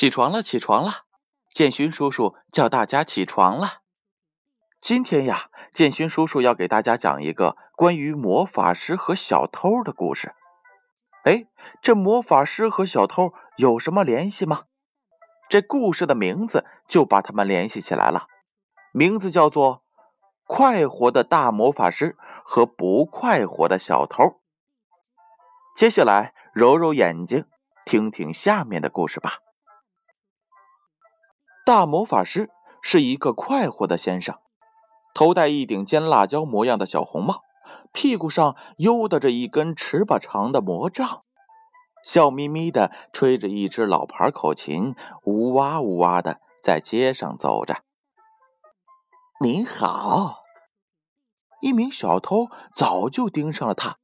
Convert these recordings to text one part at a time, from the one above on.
起床了，起床了！建勋叔叔叫大家起床了。今天呀，建勋叔叔要给大家讲一个关于魔法师和小偷的故事。哎，这魔法师和小偷有什么联系吗？这故事的名字就把他们联系起来了，名字叫做《快活的大魔法师和不快活的小偷》。接下来，揉揉眼睛，听听下面的故事吧。大魔法师是一个快活的先生，头戴一顶尖辣椒模样的小红帽，屁股上悠的着一根尺把长的魔杖，笑眯眯的吹着一只老牌口琴，呜哇呜哇的在街上走着。您好，一名小偷早就盯上了他，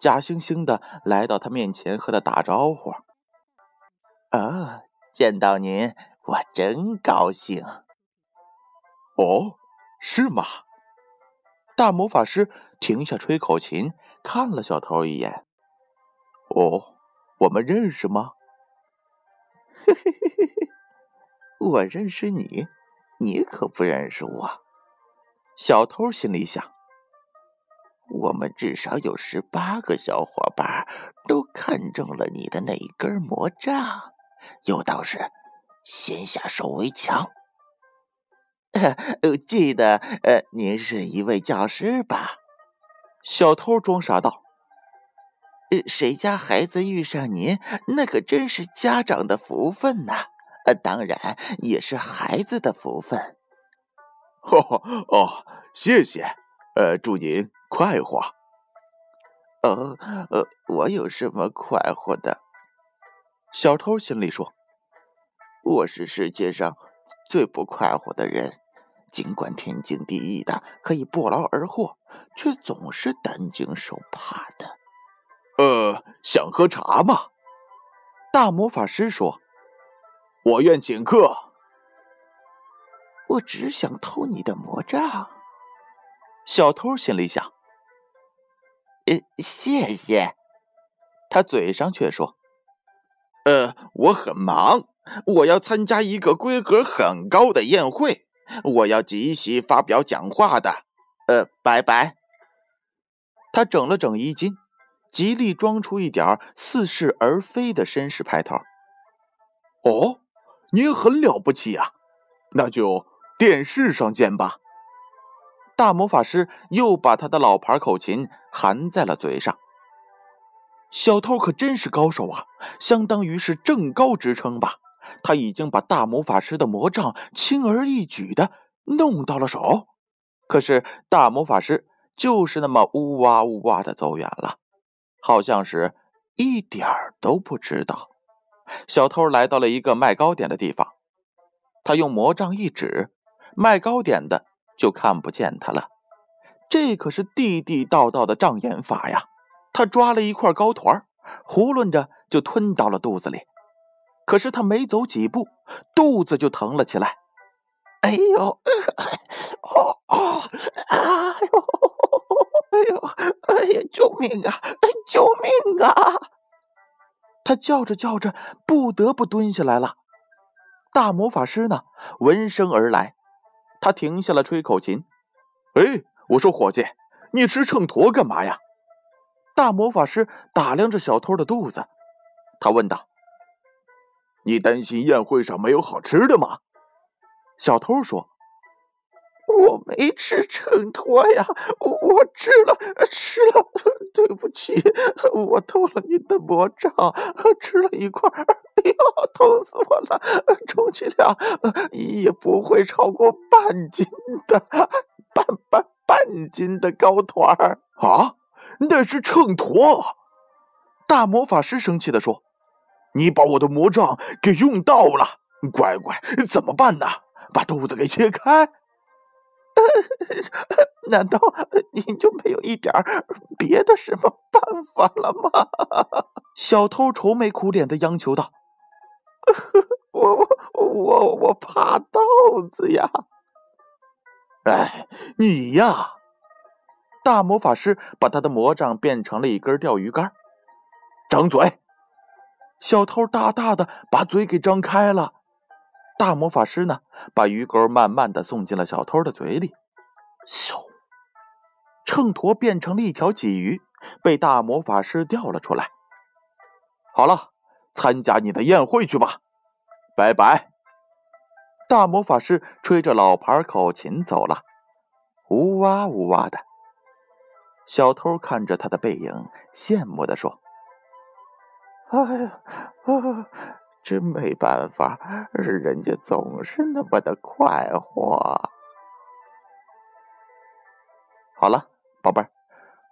假惺惺的来到他面前和他打招呼。啊，见到您。我真高兴。哦，是吗？大魔法师停下吹口琴，看了小偷一眼。哦，我们认识吗？嘿嘿嘿嘿嘿，我认识你，你可不认识我。小偷心里想：我们至少有十八个小伙伴都看中了你的那一根魔杖，有道是。先下手为强。记得，呃，您是一位教师吧？小偷装傻道：“谁家孩子遇上您，那可真是家长的福分呐！呃，当然也是孩子的福分。”哦哦，谢谢。呃，祝您快活。呃，呃，我有什么快活的？小偷心里说。我是世界上最不快活的人，尽管天经地义的可以不劳而获，却总是担惊受怕的。呃，想喝茶吗？大魔法师说：“我愿请客。”我只想偷你的魔杖。小偷心里想：“呃，谢谢。”他嘴上却说：“呃，我很忙。”我要参加一个规格很高的宴会，我要即席发表讲话的。呃，拜拜。他整了整衣襟，极力装出一点似是而非的绅士派头。哦，您很了不起啊！那就电视上见吧。大魔法师又把他的老牌口琴含在了嘴上。小偷可真是高手啊，相当于是正高职称吧。他已经把大魔法师的魔杖轻而易举的弄到了手，可是大魔法师就是那么呜哇呜哇的走远了，好像是一点儿都不知道。小偷来到了一个卖糕点的地方，他用魔杖一指，卖糕点的就看不见他了。这可是地地道道的障眼法呀！他抓了一块糕团，囫囵着就吞到了肚子里。可是他没走几步，肚子就疼了起来。哎呦，哦哦，哎呦，哎呦，哎呀，救命啊！救命啊！他叫着叫着，不得不蹲下来了。大魔法师呢，闻声而来，他停下了吹口琴。哎，我说伙计，你吃秤砣干嘛呀？大魔法师打量着小偷的肚子，他问道。你担心宴会上没有好吃的吗？小偷说：“我没吃秤砣呀，我吃了，吃了。对不起，我偷了您的魔杖，吃了一块。哎呦，痛死我了！充其量也不会超过半斤的，半半半斤的糕团儿啊！那是秤砣。”大魔法师生气地说。你把我的魔杖给用到了，乖乖，怎么办呢？把肚子给切开？难道你就没有一点别的什么办法了吗？小偷愁眉苦脸的央求道：“我我我我怕刀子呀！”哎，你呀！大魔法师把他的魔杖变成了一根钓鱼竿，张嘴。小偷大大的把嘴给张开了。大魔法师呢，把鱼钩慢慢的送进了小偷的嘴里。咻，秤砣变成了一条鲫鱼，被大魔法师钓了出来。好了，参加你的宴会去吧，拜拜。大魔法师吹着老牌口琴走了，呜哇呜哇的。小偷看着他的背影，羡慕的说：“哎呀，啊，真没办法，人家总是那么的快活。”好了，宝贝儿，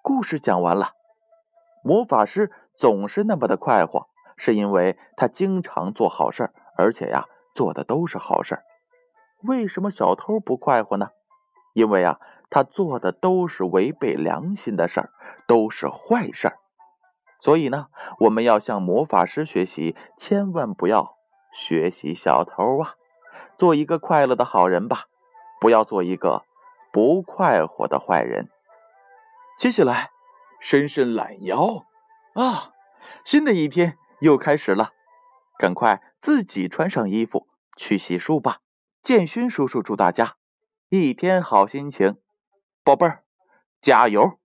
故事讲完了。魔法师总是那么的快活，是因为他经常做好事，而且呀，做的都是好事。为什么小偷不快活呢？因为啊，他做的都是违背良心的事儿，都是坏事儿。所以呢，我们要向魔法师学习，千万不要学习小偷啊！做一个快乐的好人吧，不要做一个不快活的坏人。接下来，伸伸懒腰啊！新的一天又开始了，赶快自己穿上衣服去洗漱吧。建勋叔叔祝大家一天好心情，宝贝儿，加油！